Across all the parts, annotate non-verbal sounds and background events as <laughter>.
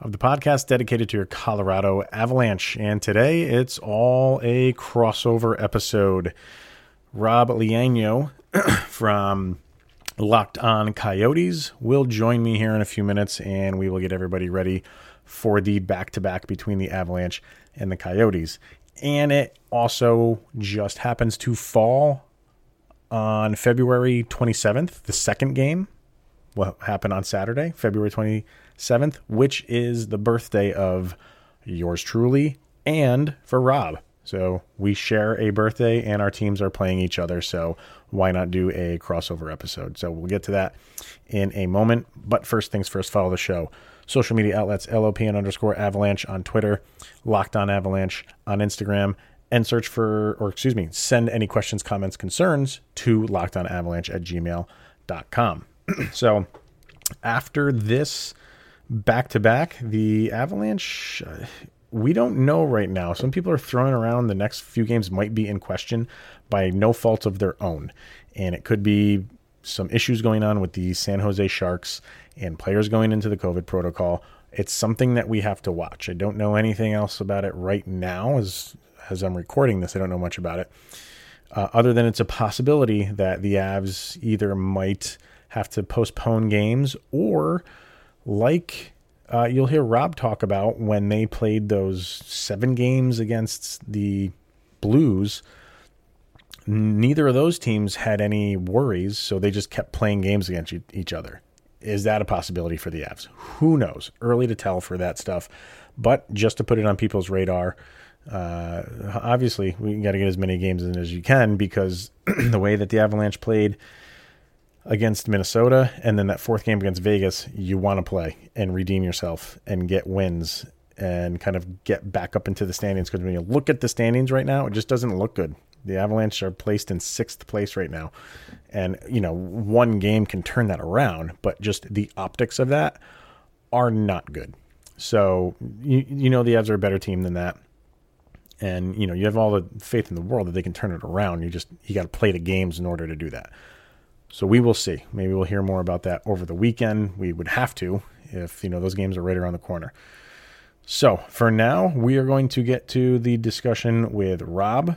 of the podcast dedicated to your Colorado Avalanche. And today it's all a crossover episode. Rob Liano <clears throat> from Locked On Coyotes will join me here in a few minutes, and we will get everybody ready for the back to back between the Avalanche and the Coyotes. And it also just happens to fall on February 27th, the second game. What happened on Saturday, February 27th, which is the birthday of yours truly and for Rob. So we share a birthday and our teams are playing each other. So why not do a crossover episode? So we'll get to that in a moment. But first things first, follow the show. Social media outlets LOPN underscore avalanche on Twitter, Locked on Avalanche on Instagram, and search for, or excuse me, send any questions, comments, concerns to lockedonavalanche at gmail.com. <clears throat> so after this back to back, the Avalanche, uh, we don't know right now. Some people are throwing around the next few games might be in question by no fault of their own. And it could be some issues going on with the San Jose Sharks and players going into the COVID protocol. It's something that we have to watch. I don't know anything else about it right now as as I'm recording this. I don't know much about it. Uh, other than it's a possibility that the Avs either might have to postpone games or like uh, you'll hear Rob talk about when they played those seven games against the Blues. Neither of those teams had any worries, so they just kept playing games against each other. Is that a possibility for the Avs? Who knows? Early to tell for that stuff, but just to put it on people's radar. Uh, obviously, we got to get as many games in as you can because <clears throat> the way that the Avalanche played against Minnesota and then that fourth game against Vegas, you want to play and redeem yourself and get wins and kind of get back up into the standings. Because when you look at the standings right now, it just doesn't look good. The Avalanche are placed in sixth place right now. And, you know, one game can turn that around, but just the optics of that are not good. So, you, you know, the Avs are a better team than that. And, you know, you have all the faith in the world that they can turn it around. You just, you got to play the games in order to do that. So we will see. Maybe we'll hear more about that over the weekend. We would have to if, you know, those games are right around the corner. So for now, we are going to get to the discussion with Rob.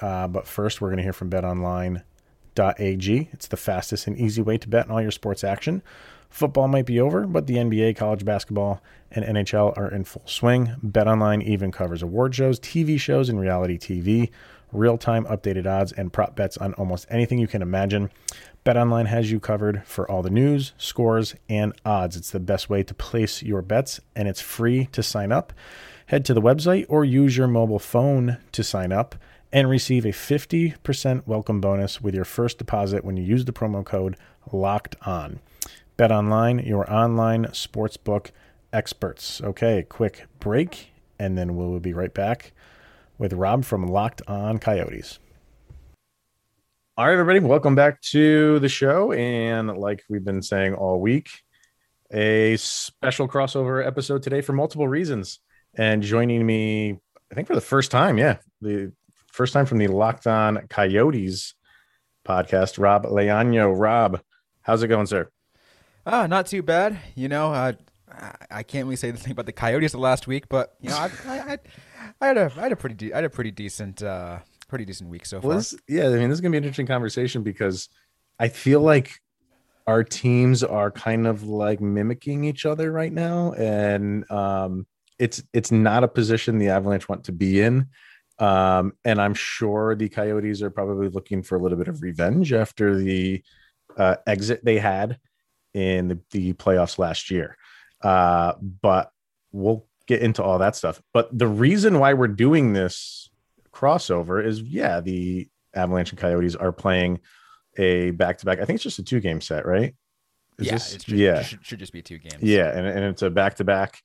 Uh, but first, we're going to hear from betonline.ag. It's the fastest and easy way to bet on all your sports action. Football might be over, but the NBA, college basketball, and NHL are in full swing. BetOnline even covers award shows, TV shows, and reality TV. Real time updated odds and prop bets on almost anything you can imagine. BetOnline has you covered for all the news, scores, and odds. It's the best way to place your bets, and it's free to sign up. Head to the website or use your mobile phone to sign up and receive a 50% welcome bonus with your first deposit when you use the promo code LOCKED ON. BetOnline, your online sportsbook experts. Okay, quick break, and then we'll be right back with Rob from Locked On Coyotes. All right, everybody, welcome back to the show. And like we've been saying all week, a special crossover episode today for multiple reasons. And joining me, I think for the first time, yeah, the first time from the Locked On Coyotes podcast, Rob Leano. Rob, how's it going, sir? Ah, not too bad. You know, uh, I can't really say the thing about the Coyotes the last week, but you know, I, I, I had a I had a pretty de- I had a pretty decent uh, pretty decent week so far. Well, yeah, I mean, this is gonna be an interesting conversation because I feel like our teams are kind of like mimicking each other right now, and um, it's it's not a position the Avalanche want to be in. Um, and I'm sure the Coyotes are probably looking for a little bit of revenge after the uh, exit they had in the, the playoffs last year. Uh, but we'll get into all that stuff. But the reason why we're doing this crossover is yeah, the Avalanche and Coyotes are playing a back to back. I think it's just a two game set, right? Is yeah, this, yeah, should, should, just be two games. Yeah, and, and it's a back to back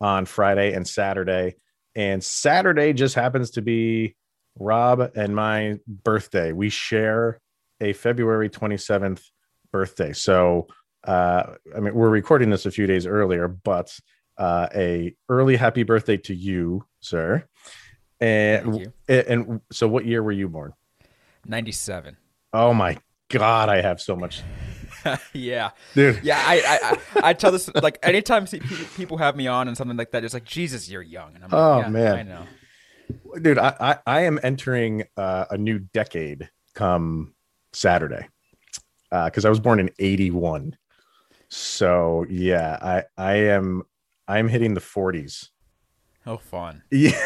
on Friday and Saturday. And Saturday just happens to be Rob and my birthday. We share a February 27th birthday. So, uh, I mean, we're recording this a few days earlier, but uh, a early happy birthday to you, sir. And and so, what year were you born? 97. Oh my god, I have so much, <laughs> yeah. dude. Yeah, I, I, I, I tell this like anytime people have me on and something like that, it's like Jesus, you're young, and I'm like, Oh, yeah, man. I know. dude I, I i am entering uh, a new decade come saturday because i was born in 81 so yeah i i am i'm hitting the 40s Oh, fun. <laughs> yeah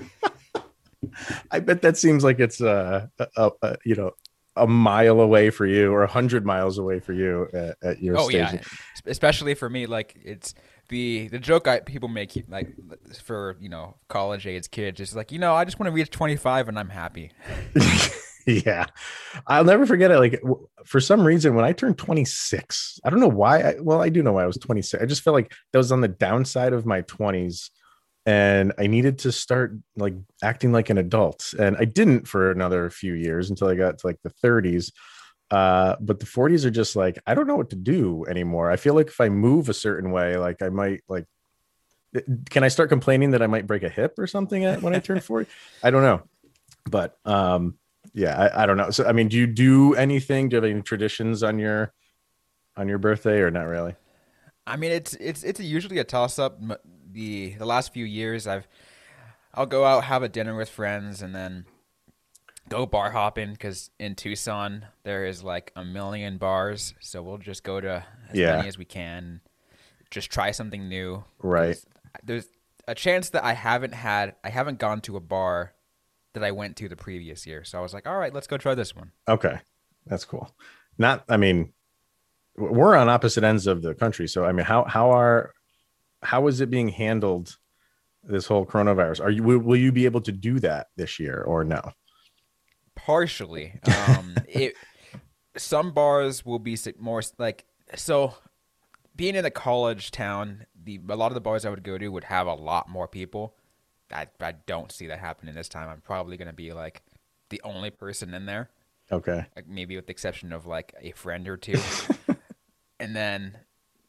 <laughs> i bet that seems like it's uh a, a, you know a mile away for you or a hundred miles away for you at, at your Oh station. Yeah, especially for me, like it's the the joke I people make like for you know college age kids is like you know I just want to reach 25 and I'm happy. <laughs> yeah. I'll never forget it like for some reason when i turned 26 i don't know why I, well i do know why i was 26 i just felt like that was on the downside of my 20s and i needed to start like acting like an adult. And i didn't for another few years until i got to like the 30s uh but the 40s are just like i don't know what to do anymore. I feel like if i move a certain way like i might like can i start complaining that i might break a hip or something when i turn 40 i don't know. But um yeah I, I don't know. So i mean do you do anything? Do you have any traditions on your on your birthday or not really? I mean, it's it's it's usually a toss up. The the last few years, I've I'll go out have a dinner with friends and then go bar hopping because in Tucson there is like a million bars, so we'll just go to as Yeah. many as we can, just try something new. Right. There's a chance that I haven't had I haven't gone to a bar that I went to the previous year, so I was like, all right, let's go try this one. okay that's cool not i mean we're on opposite ends of the country so i mean how how are how is it being handled this whole coronavirus? Are you will, will you be able to do that this year or no? Partially. Um <laughs> it some bars will be more like so being in a college town the a lot of the bars i would go to would have a lot more people. I, I don't see that happening this time. I'm probably going to be like the only person in there. Okay. Like maybe with the exception of like a friend or two. <laughs> And then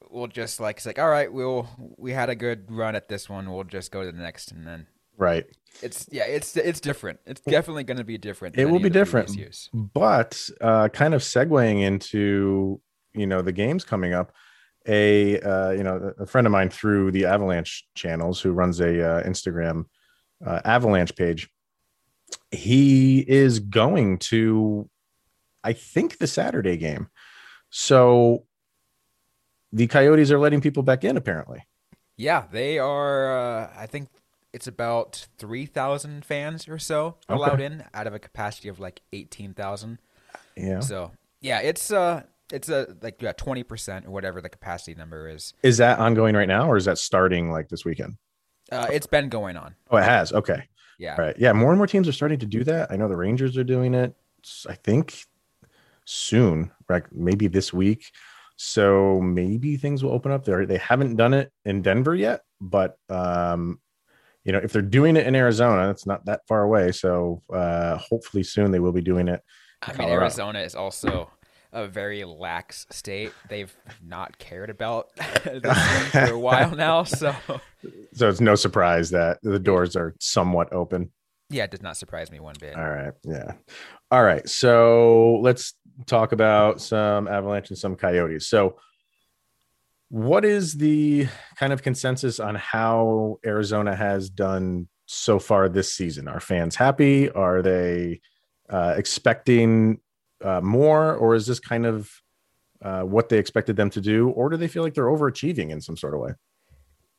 we'll just like it's like all right we'll we had a good run at this one we'll just go to the next and then right. It's yeah it's it's different. It's definitely going to be different It will be different. but uh, kind of segueing into you know the games coming up a uh, you know a friend of mine through the avalanche channels who runs a uh, instagram uh, avalanche page he is going to i think the saturday game. So the coyotes are letting people back in apparently Yeah, they are. Uh, I think it's about three thousand fans or so allowed Okay. in out of a capacity of like eighteen thousand. yeah So yeah, it's uh, it's a like yeah, twenty percent or whatever the capacity number is. is that ongoing right now or is that starting like this weekend Uh, it's been going on. oh it has okay Yeah, Right. Yeah. More and more teams are starting to do that. I know the Rangers are doing it. I think soon, like maybe this week. So maybe things will open up there. They haven't done it in Denver yet, but um, you know, if they're doing it in Arizona, it's not that far away. So uh, hopefully soon they will be doing it. I mean Arizona is also a very lax state. They've not cared about <laughs> this for a while now. So <laughs> So it's no surprise that the doors are somewhat open. Yeah, it does not surprise me one bit. All right. Yeah. All right. So let's talk about some Avalanche and some Coyotes. So, what is the kind of consensus on how Arizona has done so far this season? Are fans happy? Are they uh, expecting uh, more, or is this kind of uh, what they expected them to do, or do they feel like they're overachieving in some sort of way?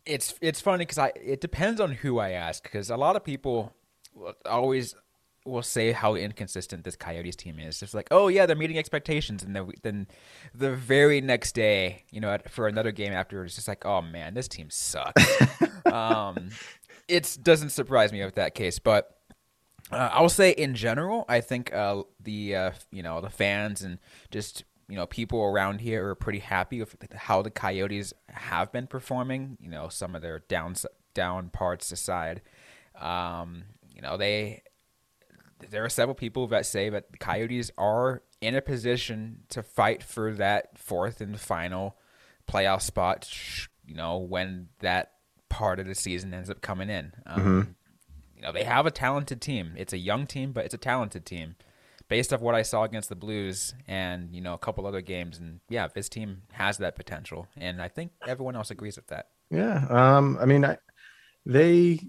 it's it's funny because I it depends on who I ask because a lot of people always will say how inconsistent this Coyotes team is. It's like, oh yeah, they're meeting expectations, and then then the very next day, you know, for another game after, it's just like, oh man, this team sucks. <laughs> um, it doesn't surprise me with that case, but. Uh, I will say in general, I think uh, the uh, you know the fans and just you know people around here are pretty happy with how the Coyotes have been performing. You know some of their down down parts aside, um, you know they there are several people that say that the Coyotes are in a position to fight for that fourth and final playoff spot. You know, when that part of the season ends up coming in. Um, mm-hmm. You know, they have a talented team. It's a young team, but it's a talented team. Based off what I saw against the Blues and you know a couple other games, and yeah, this team has that potential, and I think everyone else agrees with that. Yeah, um, I mean, I, they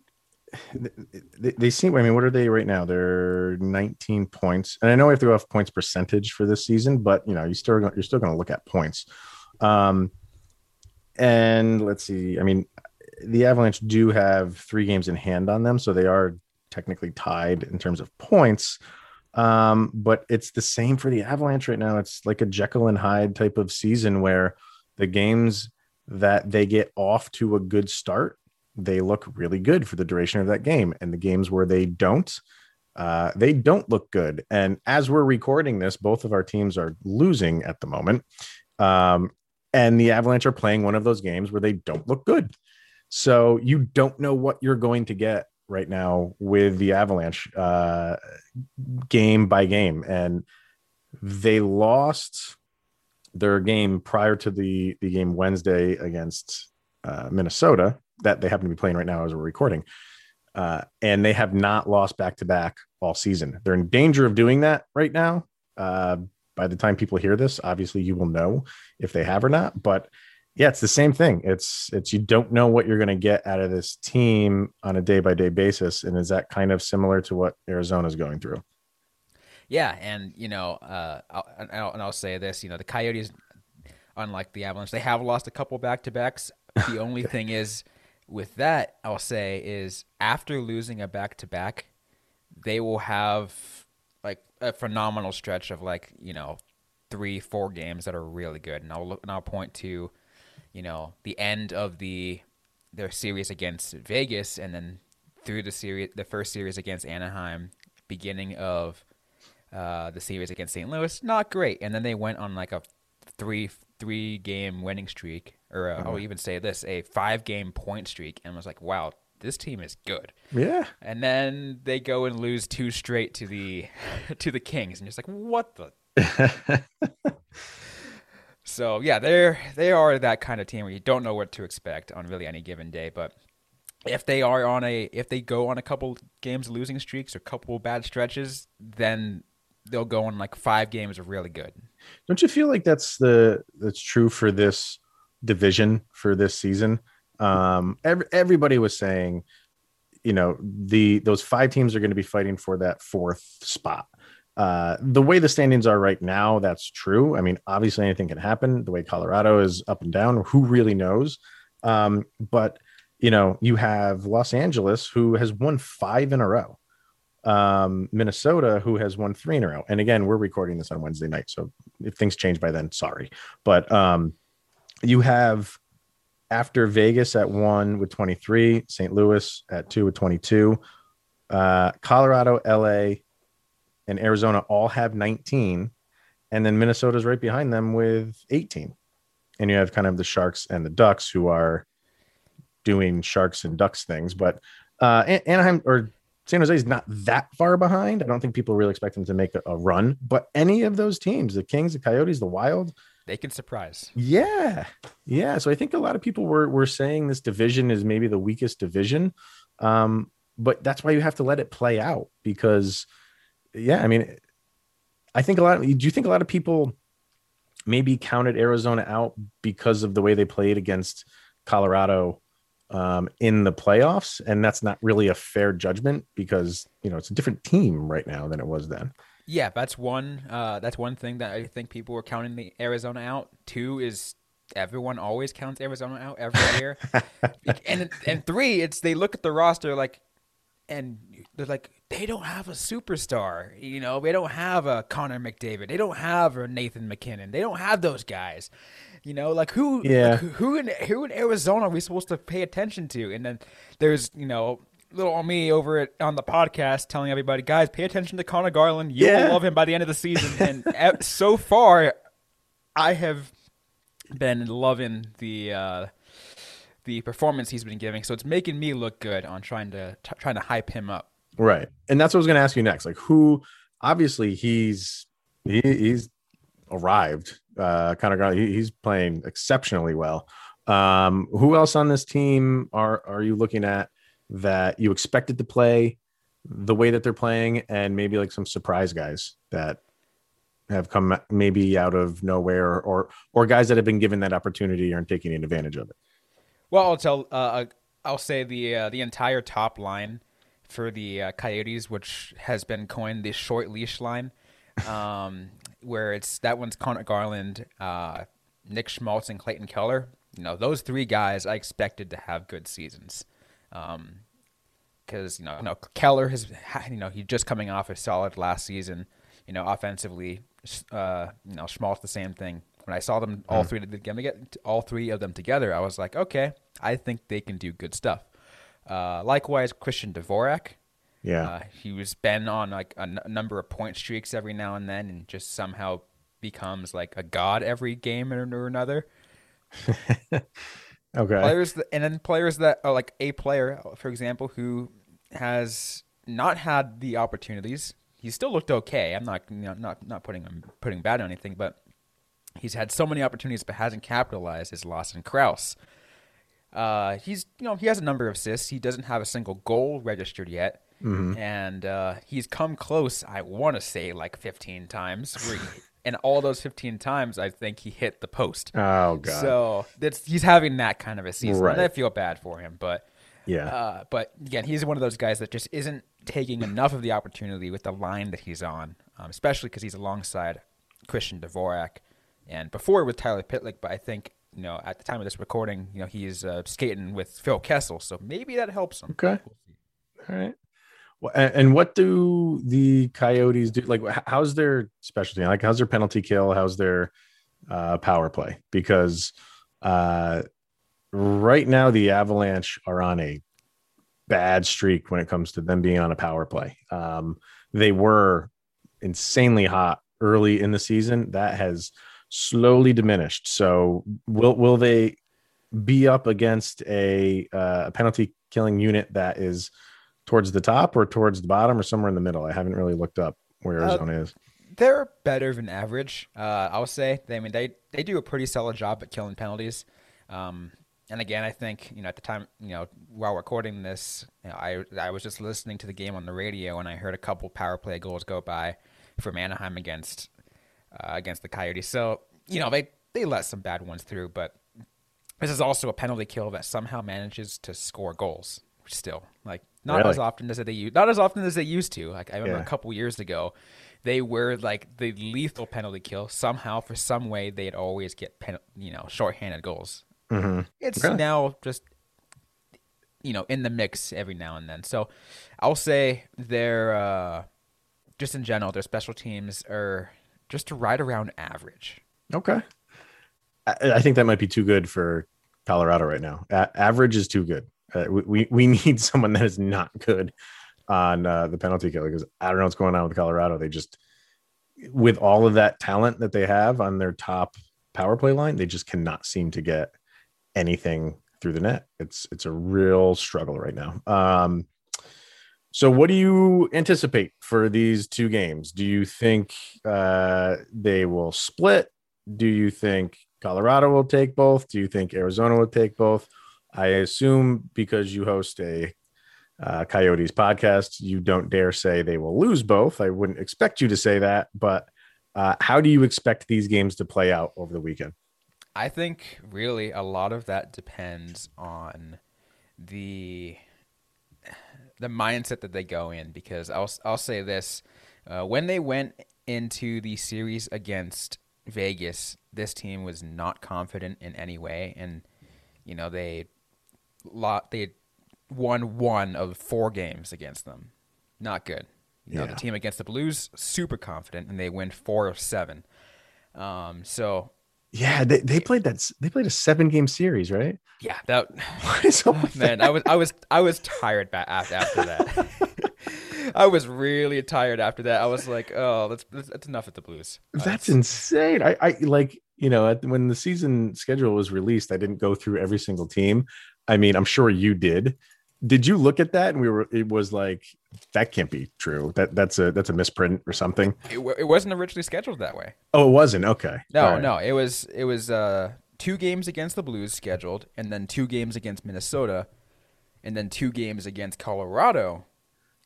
they, they seem. I mean, what are they right now? They're 19 points, and I know we have to go off points percentage for this season, but you know, you still you're still going to look at points. Um, and let's see. I mean, the Avalanche do have three games in hand on them, so they are technically tied in terms of points. Um, but it's the same for the Avalanche right now. It's like a Jekyll and Hyde type of season where the games that they get off to a good start they look really good for the duration of that game. And the games where they don't, uh, they don't look good. And as we're recording this, both of our teams are losing at the moment. Um, and the Avalanche are playing one of those games where they don't look good. So you don't know what you're going to get right now with the Avalanche uh, game by game. And they lost their game prior to the, the game Wednesday against uh, Minnesota that they happen to be playing right now as we're recording. Uh, and they have not lost back to back all season. They're in danger of doing that right now. Uh, by the time people hear this, obviously you will know if they have or not. But yeah, it's the same thing. It's it's you don't know what you're going to get out of this team on a day by day basis, and is that kind of similar to what Arizona is going through? Yeah, and you know, uh, I'll, and, I'll, and I'll say this: you know, the Coyotes, unlike the Avalanche, they have lost a couple back to backs. The only <laughs> thing is with that, I'll say is after losing a back to back, they will have like a phenomenal stretch of like you know three four games that are really good, and I'll look and I'll point to you know the end of the their series against Vegas, and then through the series the first series against Anaheim, beginning of uh, the series against St. Louis, not great, and then they went on like a three three game winning streak, or uh, I'll uh-huh. even say this, a five game point streak, and was like, wow, this team is good. Yeah. And then they go and lose two straight to the <laughs> to the Kings, and you're just like, what the. <laughs> so yeah, they're they are that kind of team where you don't know what to expect on really any given day, but if they are on a if they go on a couple games losing streaks or couple bad stretches, then they'll go on like five games of really good. Don't you feel like that's the that's true for this division for this season? Um, every, everybody was saying, you know, the those five teams are going to be fighting for that fourth spot. Uh, the way the standings are right now, that's true. I mean, obviously anything can happen. The way Colorado is up and down, who really knows? Um, but you know, you have Los Angeles, who has won five in a row um, Minnesota, who has won three in a row. And again, we're recording this on Wednesday night, so if things change by then, sorry. But um, you have after Vegas at one with 23, St. Louis at two with 22, uh, Colorado, LA, and Arizona all have 19, and then Minnesota's right behind them with 18. And you have kind of the Sharks and the Ducks who are doing Sharks and Ducks things, but uh, Anaheim or San Jose is not that far behind. I don't think people really expect them to make a, a, run, but any of those teams, the Kings, the Coyotes, the Wild, they can surprise. Yeah. Yeah. So I think a lot of people were, were saying this division is maybe the weakest division. Um, but that's why you have to let it play out because, yeah, I mean, I think a lot. Of, do you think a lot of people maybe counted Arizona out because of the way they played against Colorado um, in the playoffs, and that's not really a fair judgment because you know it's a different team right now than it was then. Yeah, that's one. Uh, that's one thing that I think people were counting the Arizona out. Two is everyone always counts Arizona out every <laughs> year, and and three, it's they look at the roster like, and they're like they don't have a superstar. You know, they don't have a Connor McDavid. They don't have a Nathan MacKinnon. They don't have those guys. You know, like who, yeah, like who in who in Arizona are we supposed to pay attention to? And then there's you know little on me over it on the podcast telling everybody, guys, pay attention to Conor Garland. You yeah. will love him by the end of the season. And so far, I have been loving the uh, the performance he's been giving. So it's making me look good on trying to t- trying to hype him up Right. And that's what I was going to ask you next. Like who obviously he's he, he's arrived. Uh Conor he, he's playing exceptionally well. Um who else on this team are are you looking at that you expected to play the way that they're playing and maybe like some surprise guys that have come maybe out of nowhere or or, or guys that have been given that opportunity aren't taking advantage of it? Well, I'll tell uh, I'll say the uh, the entire top line for the uh, Coyotes, which has been coined the short leash line, um, <laughs> where it's that one's Conor Garland, uh, Nick Schmaltz, and Clayton Keller. You know, those three guys I expected to have good seasons. Um, because you know, you know Keller has you know he's just coming off a solid last season. You know, offensively, uh, you know Schmaltz the same thing. When I saw them all mm. three together, get all three of them together, I was like, okay, I think they can do good stuff. Uh, likewise, Christian Dvorak. Yeah, uh, he was been on like a, n- number of point streaks every now and then, and just somehow becomes like a god every game or, or another. <laughs> okay. Players that, and then players that are like a player, for example, who has not had the opportunities. He still looked okay. I'm not you know, not not putting him putting bad on anything, but he's had so many opportunities but hasn't capitalized. Is Lawson Crouse. Uh, he's you know he has a number of assists. He doesn't have a single goal registered yet, mm-hmm. and uh, he's come close. I want to say like 15 times. He, and all those 15 times, I think he hit the post. Oh god! So that's he's having that kind of a season. Right. And I feel bad for him, but yeah. Uh, but again, he's one of those guys that just isn't taking enough of the opportunity with the line that he's on, um, especially because he's alongside Christian Dvorak, and before with Tyler Pitlick. But I think you know at the time of this recording, you know he's uh, skating with Phil Kessel, so maybe that helps him. Okay. All right. And what do the Coyotes do? Like, how's their specialty? Like, how's their penalty kill? How's their uh, power play? Because uh, right now the Avalanche are on a bad streak when it comes to them being on a power play. Um, they were insanely hot early in the season. That has slowly diminished. So will will they be up against a, uh, a penalty killing unit that is towards the top or towards the bottom or somewhere in the middle? I haven't really looked up where uh, Arizona uh, is. They're better than average. Uh, I'll say. They, I mean, they they do a pretty solid job at killing penalties. Um, and again, I think you know at the time, you know, while recording this, you know, I I was just listening to the game on the radio and I heard a couple power play goals go by from Anaheim against uh, against the Coyotes. So you know they they let some bad ones through, but this is also a penalty kill that somehow manages to score goals. Still, like not really? as often as they use, not as often as they used to. Like I remember yeah. a couple years ago, they were like the lethal penalty kill. Somehow, for some way, they'd always get pen, you know shorthanded goals. Mm-hmm. It's okay. now just you know in the mix every now and then. So I'll say they're uh, just in general their special teams are just right around average. Okay, I, I think that might be too good for Colorado right now. A- average is too good. Uh, we, we <laughs> need someone that is not good on uh, the penalty kill because I don't know what's going on with Colorado. They just with all of that talent that they have on their top power play line, they just cannot seem to get anything through the net. It's it's a real struggle right now. Um, so, what do you anticipate for these two games? Do you think uh, they will split? Do you think Colorado will take both? Do you think Arizona will take both? I assume because you host a uh, Coyotes podcast, you don't dare say they will lose both. I wouldn't expect you to say that, but uh, how do you expect these games to play out over the weekend? I think really a lot of that depends on the the mindset that they go in because I'll I'll say this uh, when they went into the series against Vegas, this team was not confident in any way, and you know they lot they won one of four games against them, not good. You know, the team against the Blues super confident, and they win four of seven. Um, so yeah, they, they played that. They played a seven game series, right? Yeah, that <laughs> oh, man. I was I was I was tired back after after that. <laughs> I was really tired after that. I was like, oh, that's that's enough at the Blues. That's uh, insane. I I like you know at, when the season schedule was released, I didn't go through every single team. I mean, I'm sure you did. did you look at that and we were it was like that can't be true that that's a that's a misprint or something It, w- it wasn't originally scheduled that way. oh it wasn't okay No, right. no, it was it was uh, two games against the Blues scheduled, and then two games against Minnesota, and then two games against Colorado,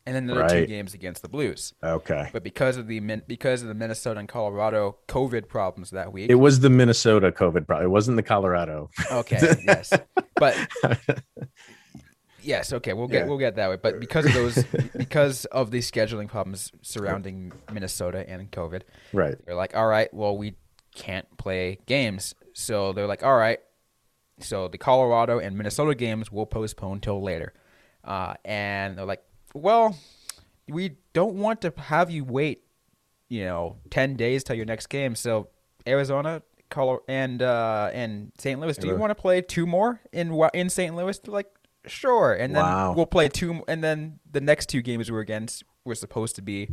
and then another two games against the Blues. okay But because of the because of the Minnesota and Colorado COVID problems that week, it was the minnesota covid problem it wasn't the colorado okay, <laughs> yes, but <laughs> yes, okay, we'll get Yeah. we'll get that way. But because of those, because of the scheduling problems surrounding Minnesota and COVID, right they're like, all right, well, we can't play games. So they're like, all right. So the Colorado and Minnesota games will postpone till later. Uh, and they're like, well, we don't want to have you wait, you know, 10 days till your next game. So Arizona, Colorado, and, uh, and St. Louis, do you want to play two more in, Wa- in St. Louis? They're like, sure. And then Wow. we'll play two. And then the next two games we're against, were supposed to be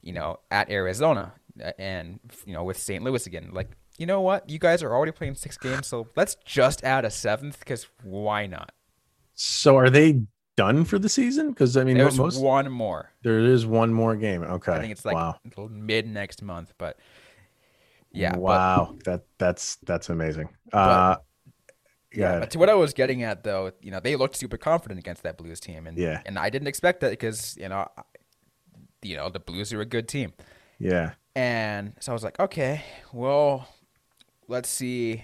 you know, at Arizona uh, and you know with St. Louis again. Like, you know what? You guys are already playing six games, so let's just add a seventh because why not? so are they done for the season because i mean There's most one more. there is one more game okay I think it's like wow mid next month, but yeah, but- wow that that's that's amazing uh yeah. yeah But to what I was getting at, though, you know, they looked super confident against that Blues team, and Yeah. and I didn't expect that because you know, I- you know, the Blues are a good team. yeah And so I was like, okay, well, let's see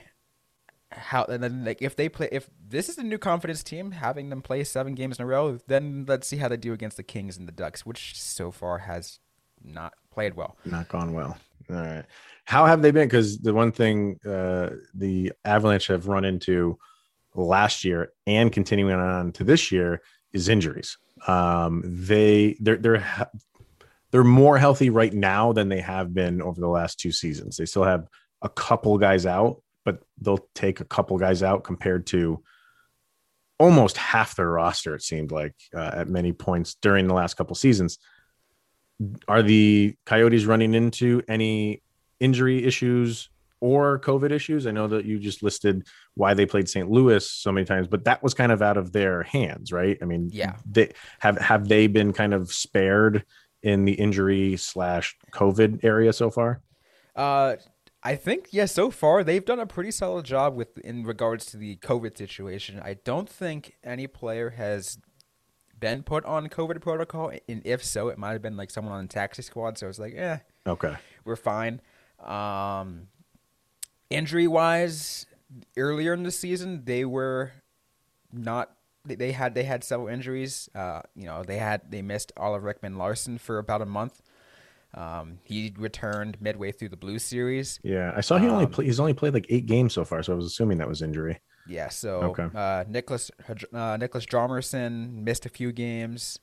how. And then, like, if they play, if this is a new confidence team, having them play seven games in a row, then let's see how they do against the Kings and the Ducks, which so far has not played well. not gone well. All right. How have they been? Because the one thing uh, the Avalanche have run into last year and continuing on to this year is injuries. Um, they they're they're they're more healthy right now than they have been over the last two seasons. They still have a couple guys out, but they'll take a couple guys out compared to almost half their roster. It seemed like uh, at many points during the last couple seasons are the Coyotes running into any injury issues or COVID issues? I know that you just listed why they played St. Louis so many times, but that was kind of out of their hands, right? I mean, Yeah. they have have they been kind of spared in the injury slash COVID area so far? Uh, I think yeah. So far, they've done a pretty solid job with in regards to the COVID situation. I don't think any player has been put on COVID protocol, and if so, it might have been like someone on the taxi squad. So it's like, eh, Okay. we're fine. Um, injury wise, earlier in the season, they were not. They they had they had several injuries. Uh, you know, they had they missed Oliver Ekman-Larsson for about a month. Um, he returned midway through the Blue series. Yeah, I saw he only Um, play, he's only played like eight games so far, so I was assuming that was injury. Yeah, so Okay. uh, Nicholas uh, Nicholas Hjalmarsson missed a few games,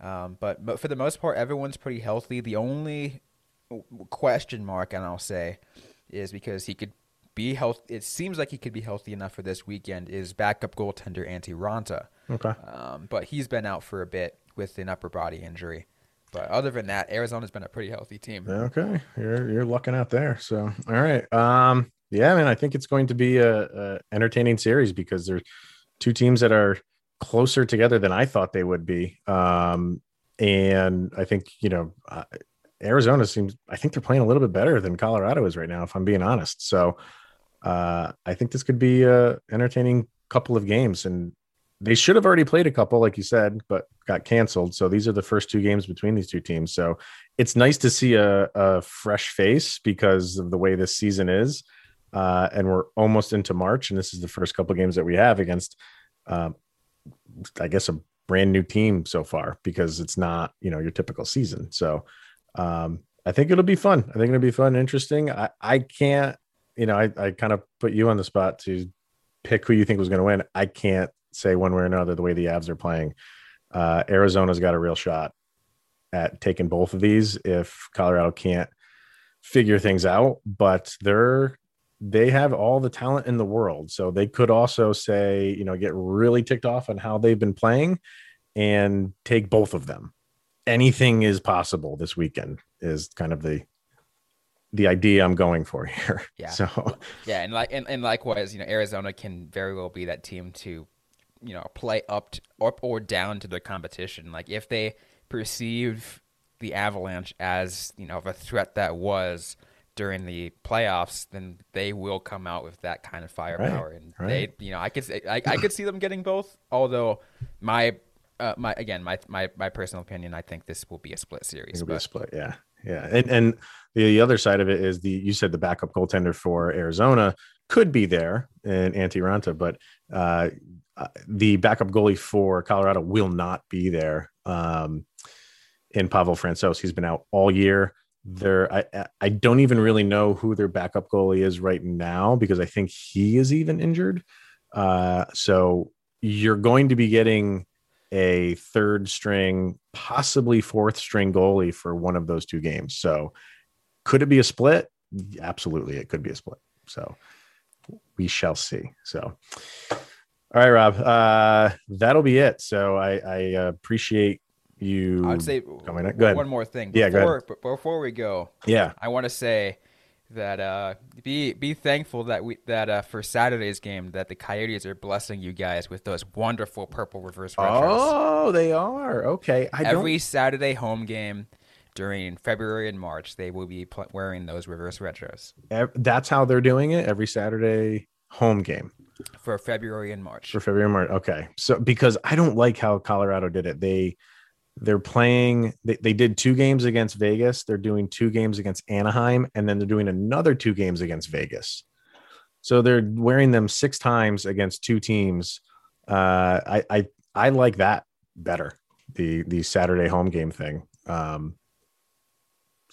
um, but but for the most part, everyone's pretty healthy. The only question mark, and I'll say, is because he could be health. It seems like he could be healthy enough for this weekend. Is backup goaltender Antti Raanta, Okay. um, but he's been out for a bit with an upper body injury. But other than that, Arizona's been a pretty healthy team. Okay, you're you're lucking out there. So, all right. Um, yeah, man, I think it's going to be a, a entertaining series because there's two teams that are closer together than I thought they would be. Um, and I think you know, uh, Arizona seems. I think they're playing a little bit better than Colorado is right now, if I'm being honest. So, uh, I think this could be a entertaining couple of games, and they should have already played a couple, like you said, but got canceled. So these are the first two games between these two teams. So it's nice to see a, a fresh face because of the way this season is. Uh, and we're almost into March, and this is the first couple games that we have against, um, I guess, a brand new team so far because it's not, you know, your typical season. So um, I think it'll be fun. I think it'll be fun, interesting. I, I can't, you know, I, I kind of put you on the spot to pick who you think was going to win. I can't say one way or another the way the Avs are playing. Uh, Arizona's got a real shot at taking both of these if Colorado can't figure things out, but they're they have all the talent in the world. So they could also say, you know, get really ticked off on how they've been playing and take both of them. Anything is possible this weekend is kind of the the idea I'm going for <laughs> here. Yeah. So Yeah, and like and, and likewise, you know, Arizona can very well be that team to you know play up to, up or down to the competition. Like if they perceive the Avalanche as you know of a threat that was during the playoffs, then they will come out with that kind of firepower. Right, and right. they, you know, I could I, I could see them getting both. Although my uh, my again my, my my personal opinion, I think this will be a split series. It'll be a split. Yeah. Yeah. And and the other side of it is the you said the backup goaltender for Arizona could be there in Antti Raanta, but uh, the backup goalie for Colorado will not be there. Um, in Pavel Francouz, he's been out all year. There, I I- don't even really know who their backup goalie is right now because I think he is even injured. Uh, so you're going to be getting a third string, possibly fourth string goalie for one of those two games. So could it be a split? Absolutely, it could be a split. So we shall see. So all right, Rob. Uh that'll be it. So I, I appreciate you I would say coming in. Go ahead. one more thing. Yeah, go before, ahead. b- Before we go, Yeah. I want to say that uh, be be thankful that we that uh, for Saturday's game that the Coyotes are blessing you guys with those wonderful purple reverse retros. Oh, they are. Okay. I Every Saturday home game during February and March, they will be pl- wearing those reverse retros that's how they're doing it every Saturday home game. For February and March. for February March. Okay. So because I don't like how Colorado did it. They they're playing they, they did two games against Vegas, they're doing two games against Anaheim, and then they're doing another two games against Vegas. So they're wearing them six times against two teams. Uh I I I like that better. The the Saturday home game thing. Um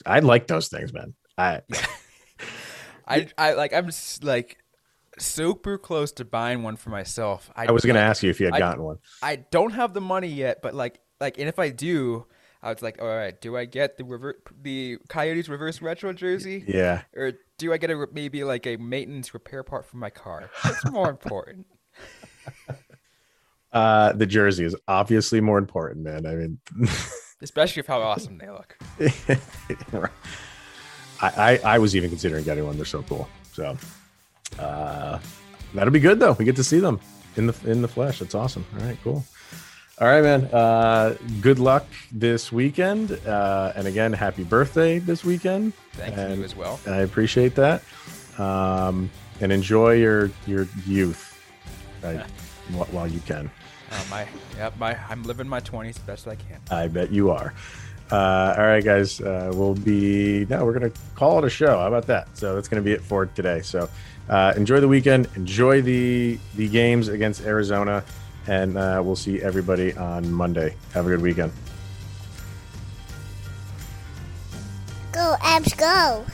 I like those things, man. I <laughs> I I like I'm just like super close to buying one for myself. I was gonna ask you if you had I- gotten one. I don't have the money yet, but like like and if I do, I was like, all right, do I get the rever- the Coyotes reverse retro jersey? Yeah. Or do I get a maybe like a maintenance repair part for my car? That's more important. <laughs> Uh the jersey is obviously more important, man. I mean <laughs> Especially with how awesome they look. <laughs> I, I I was even considering getting one. They're so cool. So uh that'll be good though. We get to see them in the in the flesh. That's awesome. All right, cool. All right, man. Uh good luck this weekend. Uh and again, happy birthday this weekend. Thank And you as well. I appreciate that. Um and enjoy your your youth right, <laughs> while you can. Uh, my yeah, my I'm living my 20s best I can. I bet you are. Uh, all right, guys. Uh, we'll be no. We're gonna call it a show. How about that? So that's gonna be it for today. So uh, enjoy the weekend. Enjoy the the games against Arizona, and uh, we'll see everybody on Monday. Have a good weekend. Go, Abs, go.